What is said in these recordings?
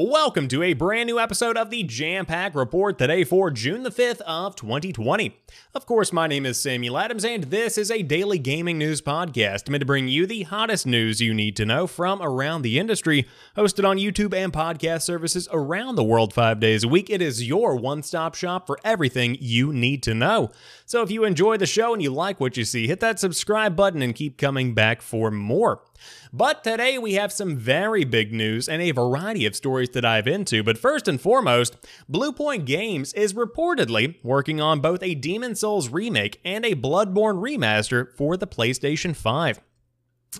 Welcome to a brand new episode of the Jampack Report today for June the 5th of 2020. Of course, my name is Samuel Adams and this is a daily gaming news podcast meant to bring you the hottest news you need to know from around the industry. Hosted on YouTube and podcast services around the world 5 days a week, it is your one-stop shop for everything you need to know. So if you enjoy the show and you like what you see, hit that subscribe button and keep coming back for more. But today we have some very big news and a variety of stories to dive into. But first and foremost, Bluepoint Games is reportedly working on both a Demon Souls remake and a Bloodborne remaster for the PlayStation 5.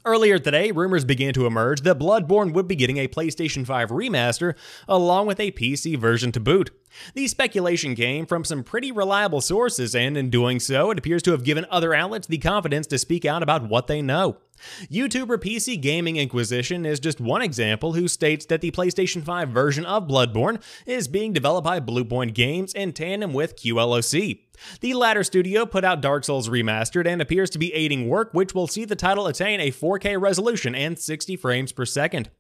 Earlier today, rumors began to emerge that Bloodborne would be getting a PlayStation 5 remaster along with a PC version to boot. The speculation came from some pretty reliable sources, and in doing so, it appears to have given other outlets the confidence to speak out about what they know. YouTuber PC Gaming Inquisition is just one example who states that the PlayStation 5 version of Bloodborne is being developed by Bluepoint Games in tandem with QLOC. The latter studio put out Dark Souls Remastered and appears to be aiding work which will see the title attain a 4K resolution and 60 frames per second.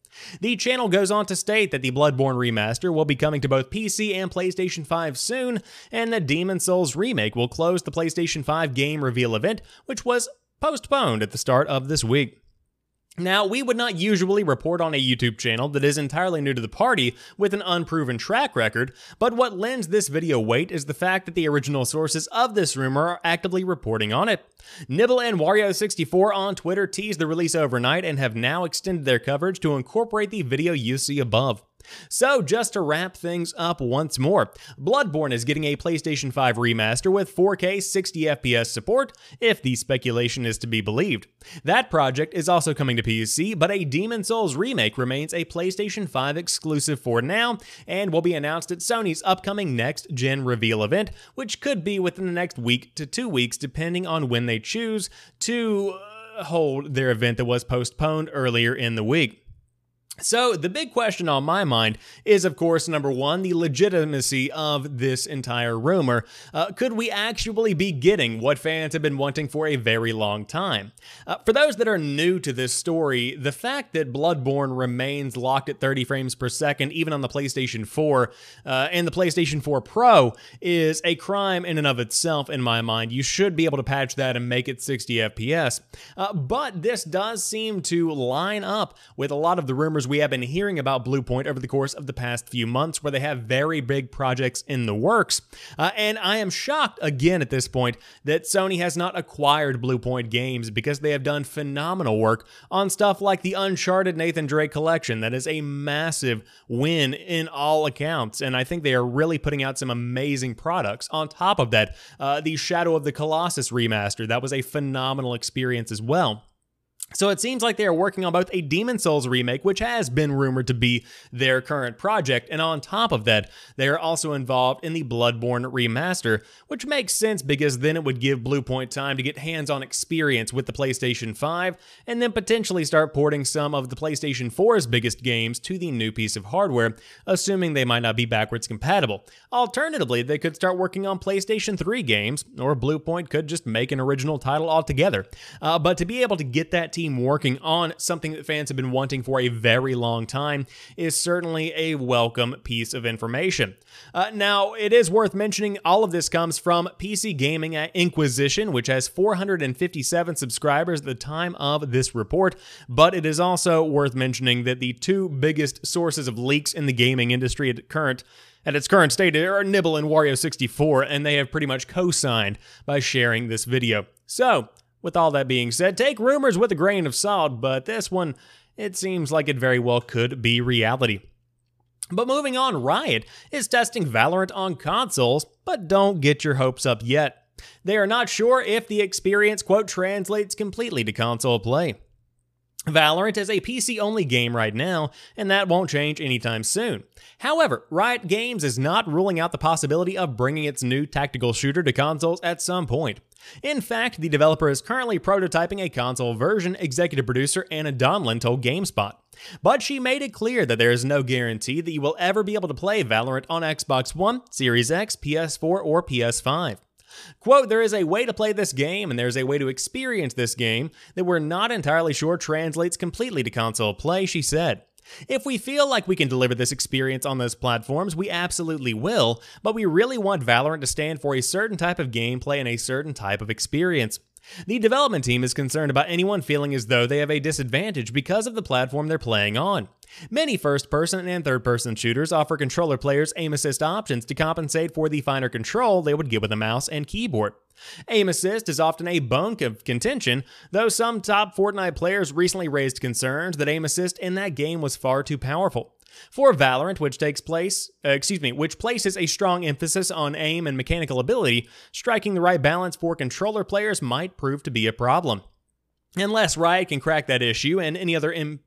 The channel goes on to state that the Bloodborne remaster will be coming to both PC and PlayStation 5 soon, and that Demon Souls Remake will close the PlayStation 5 game reveal event, which was postponed at the start of this week. Now, we would not usually report on a YouTube channel that is entirely new to the party with an unproven track record, but what lends this video weight is the fact that the original sources of this rumor are actively reporting on it. Nibel and Wario64 on Twitter teased the release overnight and have now extended their coverage to incorporate the video you see above. So, just to wrap things up once more, Bloodborne is getting a PlayStation 5 remaster with 4K 60 FPS support, if the speculation is to be believed. That project is also coming to PC, but a Demon Souls remake remains a PlayStation 5 exclusive for now, and will be announced at Sony's upcoming next gen reveal event, which could be within the next week to two weeks, depending on when they choose to uh, hold their event that was postponed earlier in the week. So, the big question on my mind is, of course, number one, the legitimacy of this entire rumor. Uh, could we actually be getting what fans have been wanting for a very long time? Uh, for those that are new to this story, the fact that Bloodborne remains locked at 30 frames per second, even on the PlayStation 4 uh, and the PlayStation 4 Pro, is a crime in and of itself, in my mind. You should be able to patch that and make it 60 FPS. Uh, but this does seem to line up with a lot of the rumors we have been hearing about Bluepoint over the course of the past few months, where they have very big projects in the works. Uh, and I am shocked again at this point that Sony has not acquired Bluepoint Games because they have done phenomenal work on stuff like the Uncharted Nathan Drake collection. That is a massive win in all accounts. And I think they are really putting out some amazing products. On top of that, uh, the Shadow of the Colossus remaster, that was a phenomenal experience as well. So it seems like they are working on both a Demon Souls remake, which has been rumored to be their current project, and on top of that, they are also involved in the Bloodborne remaster, which makes sense because then it would give Bluepoint time to get hands-on experience with the PlayStation 5, and then potentially start porting some of the PlayStation 4's biggest games to the new piece of hardware, assuming they might not be backwards compatible. Alternatively, they could start working on PlayStation 3 games, or Bluepoint could just make an original title altogether. Uh, but to be able to get that team working on something that fans have been wanting for a very long time is certainly a welcome piece of information. Uh, now, it is worth mentioning all of this comes from PC Gaming at Inquisition, which has 457 subscribers at the time of this report, but it is also worth mentioning that the two biggest sources of leaks in the gaming industry at current at its current state are Nibel and Wario64, and they have pretty much co-signed by sharing this video. So, with all that being said, take rumors with a grain of salt, but this one, it seems like it very well could be reality. But moving on, Riot is testing Valorant on consoles, but don't get your hopes up yet. They are not sure if the experience, quote, translates completely to console play. Valorant is a PC only game right now, and that won't change anytime soon. However, Riot Games is not ruling out the possibility of bringing its new tactical shooter to consoles at some point. In fact, the developer is currently prototyping a console version, executive producer Anna Donlin told GameSpot. But she made it clear that there is no guarantee that you will ever be able to play Valorant on Xbox One, Series X, PS4, or PS5. Quote, there is a way to play this game and there's a way to experience this game that we're not entirely sure translates completely to console play, she said. If we feel like we can deliver this experience on those platforms, we absolutely will, but we really want Valorant to stand for a certain type of gameplay and a certain type of experience. The development team is concerned about anyone feeling as though they have a disadvantage because of the platform they're playing on. Many first person and third person shooters offer controller players aim assist options to compensate for the finer control they would get with a mouse and keyboard. Aim assist is often a bone of contention, though some top Fortnite players recently raised concerns that aim assist in that game was far too powerful. For Valorant, which takes place, uh, excuse me, which places a strong emphasis on aim and mechanical ability, striking the right balance for controller players might prove to be a problem. Unless Riot can crack that issue and any other Im-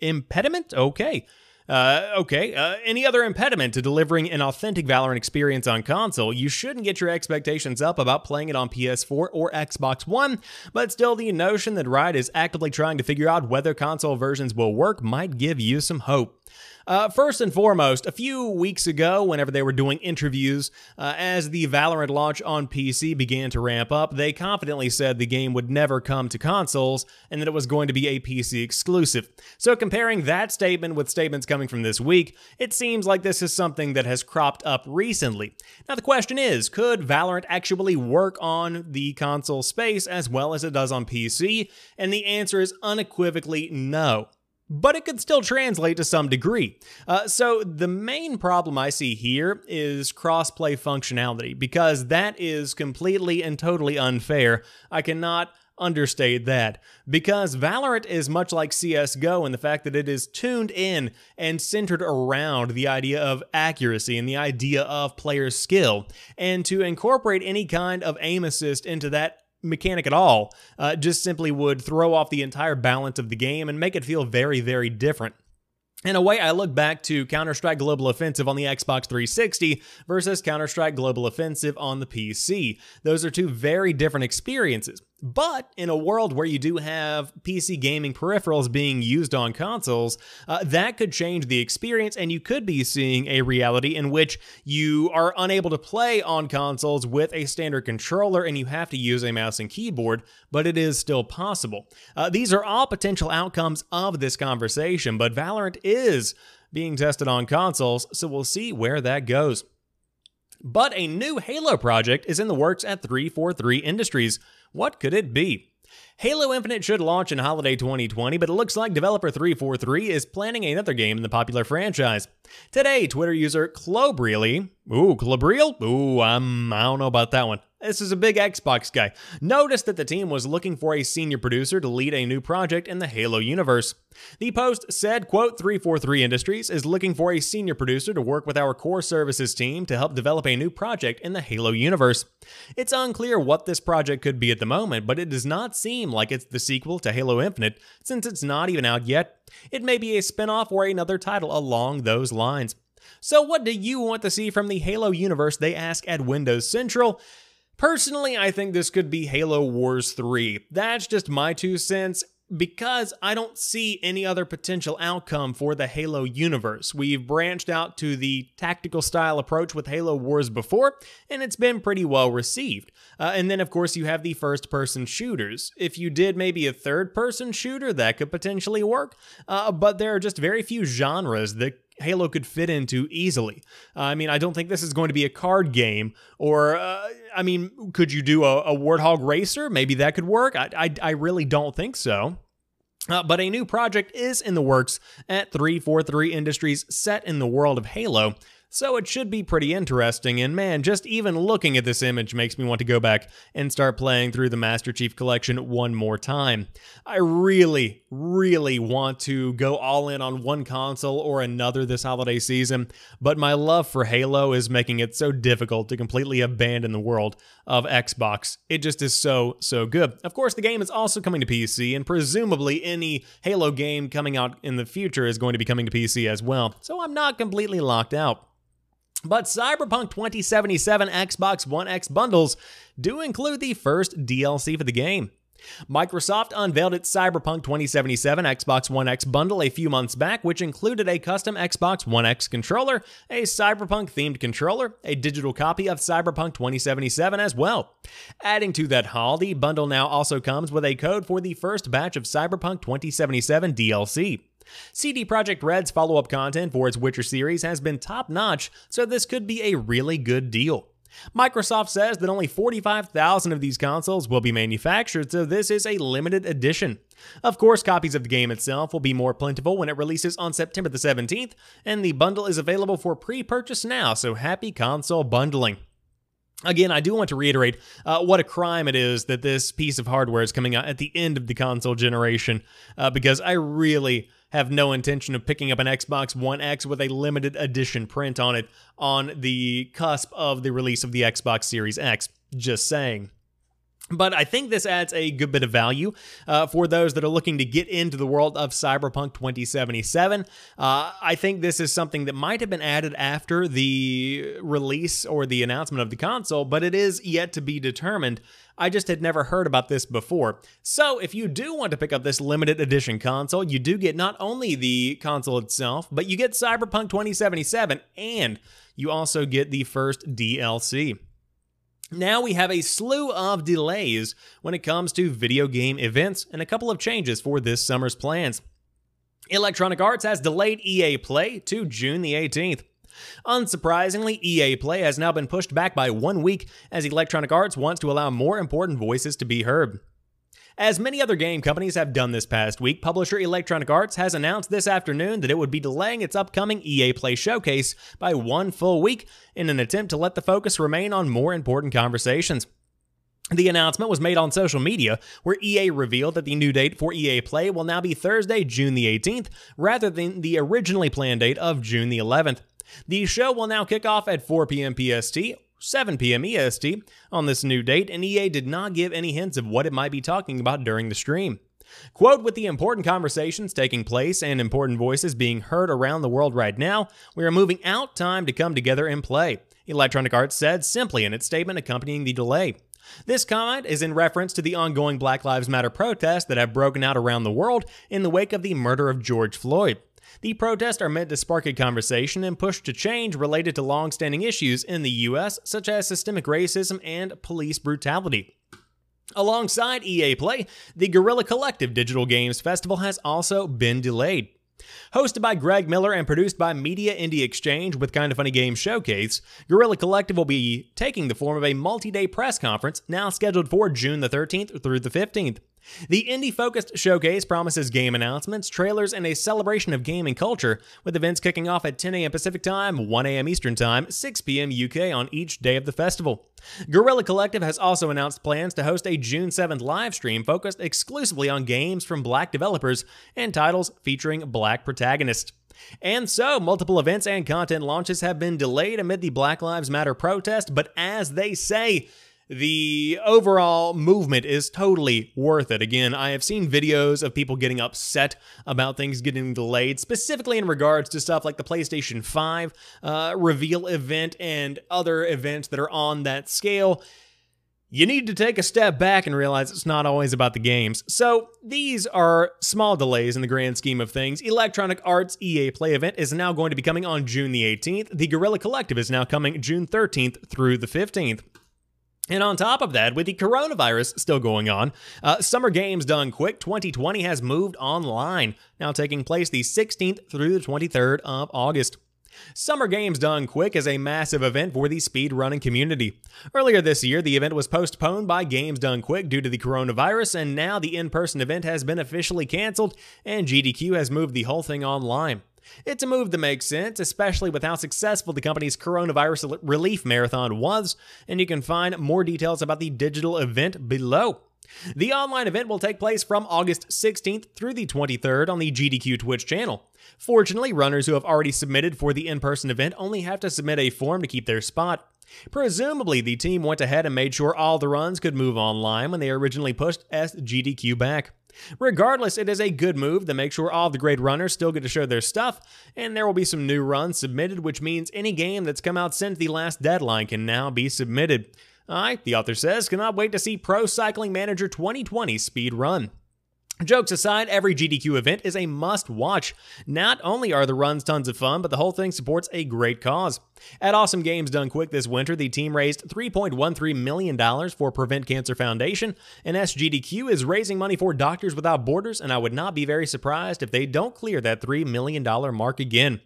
impediment, okay. Uh, okay, uh, any other impediment to delivering an authentic Valorant experience on console, you shouldn't get your expectations up about playing it on PS4 or Xbox One, but still, the notion that Riot is actively trying to figure out whether console versions will work might give you some hope. Uh, first and foremost, a few weeks ago, whenever they were doing interviews, uh, as the Valorant launch on PC began to ramp up, they confidently said the game would never come to consoles and that it was going to be a PC exclusive. So, comparing that statement with statements coming from this week, it seems like this is something that has cropped up recently. Now, the question is could Valorant actually work on the console space as well as it does on PC? And the answer is unequivocally no but it could still translate to some degree. Uh, so the main problem I see here is crossplay functionality, because that is completely and totally unfair. I cannot understate that because Valorant is much like CS:GO in the fact that it is tuned in and centered around the idea of accuracy and the idea of player skill and to incorporate any kind of aim assist into that mechanic at all uh, just simply would throw off the entire balance of the game and make it feel very, very different. In a way, I look back to Counter Strike Global Offensive on the Xbox 360 versus Counter Strike Global Offensive on the PC. Those are two very different experiences. But in a world where you do have PC gaming peripherals being used on consoles, uh, that could change the experience, and you could be seeing a reality in which you are unable to play on consoles with a standard controller and you have to use a mouse and keyboard, but it is still possible. Uh, these are all potential outcomes of this conversation, but Valorant is being tested on consoles, so we'll see where that goes. But a new Halo project is in the works at 343 Industries. What could it be? Halo Infinite should launch in holiday 2020, but it looks like developer 343 is planning another game in the popular franchise. Today, Twitter user Clobriely, ooh, Clobriel? Ooh, um, I don't know about that one. This is a big Xbox guy. Noticed that the team was looking for a senior producer to lead a new project in the Halo universe. The post said, quote, 343 Industries is looking for a senior producer to work with our core services team to help develop a new project in the Halo universe. It's unclear what this project could be at the moment, but it does not seem like it's the sequel to Halo Infinite since it's not even out yet. It may be a spin-off or another title along those lines. So what do you want to see from the Halo universe, they ask at Windows Central? Personally, I think this could be Halo Wars 3. That's just my two cents because I don't see any other potential outcome for the Halo universe. We've branched out to the tactical style approach with Halo Wars before, and it's been pretty well received. Uh, and then, of course, you have the first person shooters. If you did maybe a third person shooter, that could potentially work, uh, but there are just very few genres that Halo could fit into easily. Uh, I mean, I don't think this is going to be a card game, or uh, I mean, could you do a, a, Warthog Racer? Maybe that could work. I, I, I really don't think so. Uh, but a new project is in the works at 343 Industries set in the world of Halo, so it should be pretty interesting, and man, just even looking at this image makes me want to go back and start playing through the Master Chief Collection one more time. I really, really want to go all in on one console or another this holiday season, but my love for Halo is making it so difficult to completely abandon the world of Xbox. It just is so, so good. Of course, the game is also coming to PC, and presumably any Halo game coming out in the future is going to be coming to PC as well, so I'm not completely locked out. But Cyberpunk 2077 Xbox One X bundles do include the first DLC for the game. Microsoft unveiled its Cyberpunk 2077 Xbox One X bundle a few months back, which included a custom Xbox One X controller, a Cyberpunk themed controller, a digital copy of Cyberpunk 2077 as well. Adding to that haul, the bundle now also comes with a code for the first batch of Cyberpunk 2077 DLC. CD Projekt Red's follow up content for its Witcher series has been top notch, so this could be a really good deal. Microsoft says that only 45,000 of these consoles will be manufactured, so this is a limited edition. Of course, copies of the game itself will be more plentiful when it releases on September the 17th, and the bundle is available for pre purchase now, so happy console bundling. Again, I do want to reiterate uh, what a crime it is that this piece of hardware is coming out at the end of the console generation, uh, because I really have no intention of picking up an Xbox One X with a limited edition print on it on the cusp of the release of the Xbox Series X. Just saying. But I think this adds a good bit of value uh, for those that are looking to get into the world of Cyberpunk 2077. Uh, I think this is something that might have been added after the release or the announcement of the console, but it is yet to be determined. I just had never heard about this before. So, if you do want to pick up this limited edition console, you do get not only the console itself, but you get Cyberpunk 2077 and you also get the first DLC. Now we have a slew of delays when it comes to video game events and a couple of changes for this summer's plans. Electronic Arts has delayed EA Play to June the 18th. Unsurprisingly, EA Play has now been pushed back by one week as Electronic Arts wants to allow more important voices to be heard. As many other game companies have done this past week, publisher Electronic Arts has announced this afternoon that it would be delaying its upcoming EA Play showcase by one full week in an attempt to let the focus remain on more important conversations. The announcement was made on social media, where EA revealed that the new date for EA Play will now be Thursday, June the 18th, rather than the originally planned date of June the 11th. The show will now kick off at 4 p.m. PST 7 p.m. EST on this new date, and EA did not give any hints of what it might be talking about during the stream. Quote, with the important conversations taking place and important voices being heard around the world right now, we are moving out time to come together and play, Electronic Arts said simply in its statement accompanying the delay. This comment is in reference to the ongoing Black Lives Matter protests that have broken out around the world in the wake of the murder of George Floyd. The protests are meant to spark a conversation and push to change related to long-standing issues in the US, such as systemic racism and police brutality. Alongside EA Play, the Guerrilla Collective Digital Games Festival has also been delayed. Hosted by Greg Miller and produced by Media Indie Exchange with Kinda Funny Games Showcase, Guerrilla Collective will be taking the form of a multi-day press conference now scheduled for June the 13th through the 15th. The indie focused showcase promises game announcements, trailers, and a celebration of gaming culture, with events kicking off at 10 a.m. Pacific Time, 1 a.m. Eastern Time, 6 p.m. UK on each day of the festival. Guerrilla Collective has also announced plans to host a June 7th live stream focused exclusively on games from black developers and titles featuring black protagonists. And so, multiple events and content launches have been delayed amid the Black Lives Matter protest, but as they say, the overall movement is totally worth it. Again, I have seen videos of people getting upset about things getting delayed, specifically in regards to stuff like the PlayStation 5 uh, reveal event and other events that are on that scale. You need to take a step back and realize it's not always about the games. So, these are small delays in the grand scheme of things. Electronic Arts EA Play event is now going to be coming on June the 18th. The Guerrilla Collective is now coming June 13th through the 15th. And on top of that, with the coronavirus still going on, uh, Summer Games Done Quick 2020 has moved online, now taking place the 16th through the 23rd of August. Summer Games Done Quick is a massive event for the speedrunning community. Earlier this year, the event was postponed by Games Done Quick due to the coronavirus, and now the in person event has been officially canceled, and GDQ has moved the whole thing online. It's a move that makes sense, especially with how successful the company's coronavirus relief marathon was, and you can find more details about the digital event below. The online event will take place from August 16th through the 23rd on the GDQ Twitch channel. Fortunately, runners who have already submitted for the in person event only have to submit a form to keep their spot. Presumably, the team went ahead and made sure all the runs could move online when they originally pushed SGDQ back. Regardless, it is a good move to make sure all the great runners still get to show their stuff, and there will be some new runs submitted, which means any game that's come out since the last deadline can now be submitted. I, the author says, cannot wait to see Pro Cycling Manager 2020 speed run. Jokes aside, every GDQ event is a must watch. Not only are the runs tons of fun, but the whole thing supports a great cause. At Awesome Games Done Quick this winter, the team raised $3.13 million for Prevent Cancer Foundation, and SGDQ is raising money for Doctors Without Borders, and I would not be very surprised if they don't clear that $3 million mark again.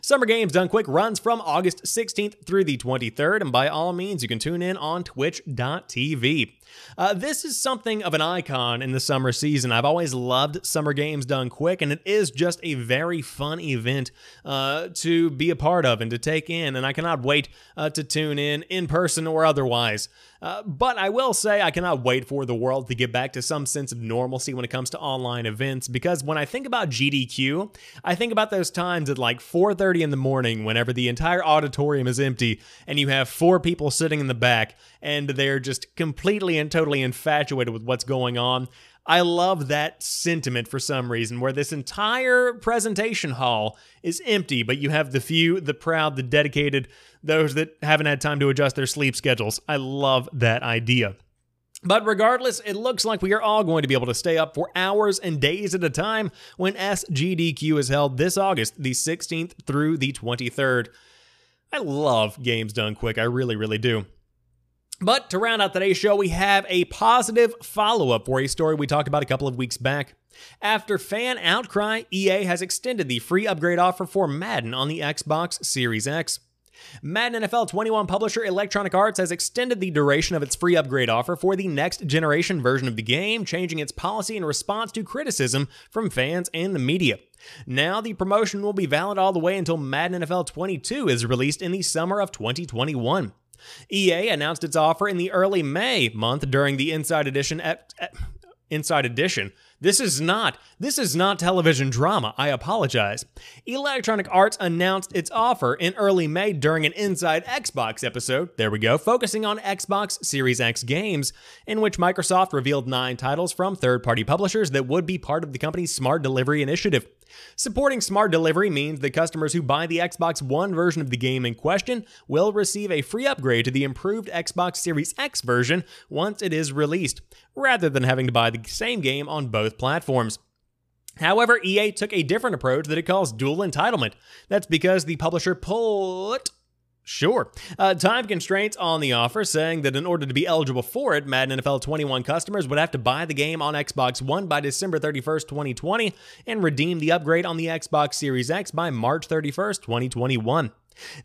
Summer Games Done Quick runs from August 16th through the 23rd, and by all means, you can tune in on twitch.tv. Uh, this is something of an icon in the summer season. I've always loved Summer Games Done Quick, and it is just a very fun event uh, to be a part of and to take in, and I cannot wait uh, to tune in in person or otherwise. Uh, but I will say I cannot wait for the world to get back to some sense of normalcy when it comes to online events because when I think about GDQ, I think about those times at like 4:30 in the morning whenever the entire auditorium is empty and you have four people sitting in the back and they're just completely and totally infatuated with what's going on. I love that sentiment for some reason, where this entire presentation hall is empty, but you have the few, the proud, the dedicated, those that haven't had time to adjust their sleep schedules. I love that idea. But regardless, it looks like we are all going to be able to stay up for hours and days at a time when SGDQ is held this August, the 16th through the 23rd. I love games done quick, I really, really do. But to round out today's show, we have a positive follow up for a story we talked about a couple of weeks back. After fan outcry, EA has extended the free upgrade offer for Madden on the Xbox Series X. Madden NFL 21 publisher Electronic Arts has extended the duration of its free upgrade offer for the next generation version of the game, changing its policy in response to criticism from fans and the media. Now, the promotion will be valid all the way until Madden NFL 22 is released in the summer of 2021. EA announced its offer in the early May month during the Inside Edition. Inside Edition. This is not. This is not television drama. I apologize. Electronic Arts announced its offer in early May during an Inside Xbox episode. There we go, focusing on Xbox Series X games, in which Microsoft revealed nine titles from third-party publishers that would be part of the company's smart delivery initiative. Supporting smart delivery means that customers who buy the Xbox One version of the game in question will receive a free upgrade to the improved Xbox Series X version once it is released, rather than having to buy the same game on both platforms. However, EA took a different approach that it calls dual entitlement. That's because the publisher put Sure. Uh, time constraints on the offer, saying that in order to be eligible for it, Madden NFL 21 customers would have to buy the game on Xbox One by December 31st, 2020, and redeem the upgrade on the Xbox Series X by March 31st, 2021.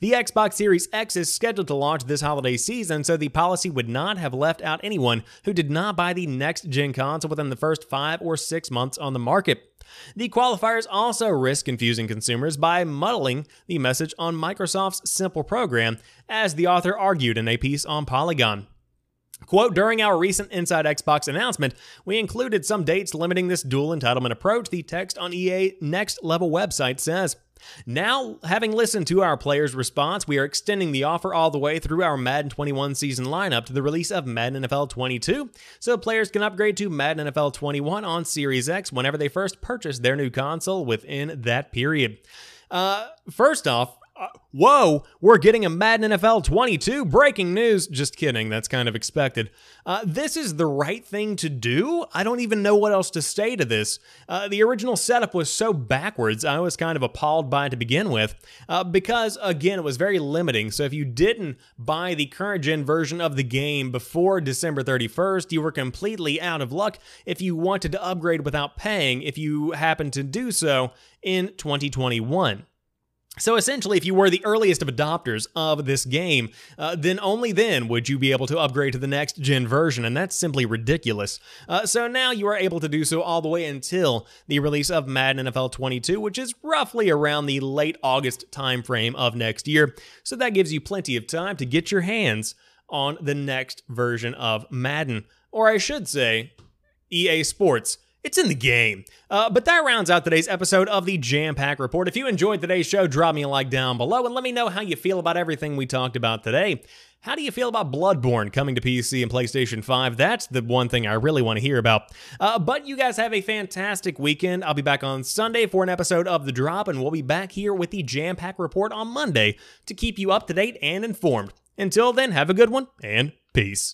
The Xbox Series X is scheduled to launch this holiday season, so the policy would not have left out anyone who did not buy the next gen console within the first five or six months on the market. The qualifiers also risk confusing consumers by muddling the message on Microsoft's simple program, as the author argued in a piece on Polygon. Quote, during our recent Inside Xbox announcement, we included some dates limiting this dual entitlement approach, the text on EA Next Level website says. Now, having listened to our players' response, we are extending the offer all the way through our Madden 21 season lineup to the release of Madden NFL 22, so players can upgrade to Madden NFL 21 on Series X whenever they first purchase their new console within that period. Uh, first off, uh, whoa, we're getting a Madden NFL 22. Breaking news. Just kidding. That's kind of expected. Uh, this is the right thing to do. I don't even know what else to say to this. Uh, the original setup was so backwards, I was kind of appalled by it to begin with, uh, because, again, it was very limiting. So if you didn't buy the current gen version of the game before December 31st, you were completely out of luck if you wanted to upgrade without paying if you happened to do so in 2021. So essentially, if you were the earliest of adopters of this game, uh, then only then would you be able to upgrade to the next gen version, and that's simply ridiculous. Uh, so now you are able to do so all the way until the release of Madden NFL 22, which is roughly around the late August timeframe of next year. So that gives you plenty of time to get your hands on the next version of Madden, or I should say, EA Sports it's in the game. Uh, but that rounds out today's episode of the Jampack Report. If you enjoyed today's show, drop me a like down below and let me know how you feel about everything we talked about today. How do you feel about Bloodborne coming to PC and PlayStation 5? That's the one thing I really want to hear about. Uh, but you guys have a fantastic weekend. I'll be back on Sunday for an episode of The Drop, and we'll be back here with the Jampack Report on Monday to keep you up to date and informed. Until then, have a good one, and peace.